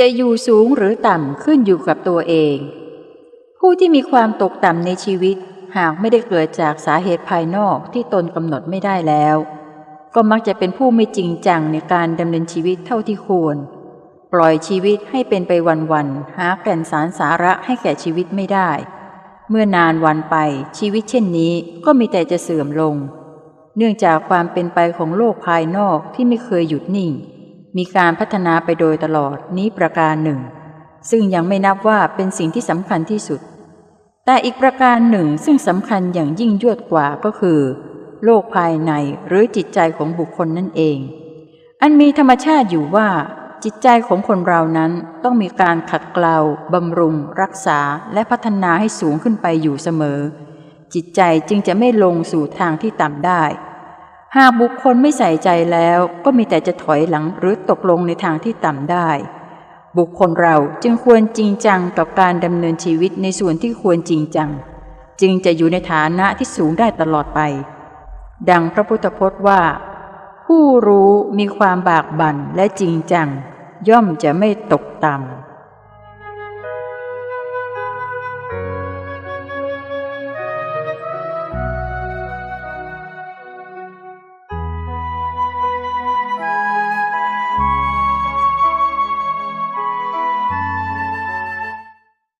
จะอยู่สูงหรือต่ำขึ้นอยู่กับตัวเอง ผู้ที่มีความตกต่ำในชีวิตหากไม่ได้เกิดจากสาเหตุภายนอกที่ตนกำหนดไม่ได้แล้ว ก็มักจะเป็นผู้ไม่จริงจังในการดำเนินชีวิตเท่าที่ควร ปล่อยชีวิตให้เป็นไปวันๆหาแก่นสารสาระให้แก่ชีวิตไม่ได้ เมื่อนานวันไปชีวิตเช่นนี้ก็มีแต่จะเสื่อมลง เนื่องจากความเป็นไปของโลกภายนอกที่ไม่เคยหยุดนิ่ง มีการพัฒนาไปโดยตลอดนี้ประการหนึ่ง ซึ่งยังไม่นับว่าเป็นสิ่งที่สำคัญที่สุด แต่อีกประการหนึ่งซึ่งสำคัญอย่างยิ่งยวดกว่าก็คือ โลกภายในหรือจิตใจของบุคคลนั่นเอง อันมีธรรมชาติอยู่ว่า จิตใจของคนเรานั้นต้องมีการขัดเกลาบำรุง รักษาและพัฒนาให้สูงขึ้นไปอยู่เสมอ จิตใจจึงจะไม่ลงสู่ทางที่ต่ำได้ หากบุคคลไม่ใส่ใจแล้วก็มีแต่จะถอยหลังหรือตกลงในทางที่ต่ำได้ บุคคลเราจึงควรจริงจังกับการดำเนินชีวิตในส่วนที่ควรจริงจัง จึงจะอยู่ในฐานะที่สูงได้ตลอดไป ดังพระพุทธพจน์ว่า ผู้รู้มีความบากบั่นและจริงจัง ย่อมจะไม่ตกต่ำ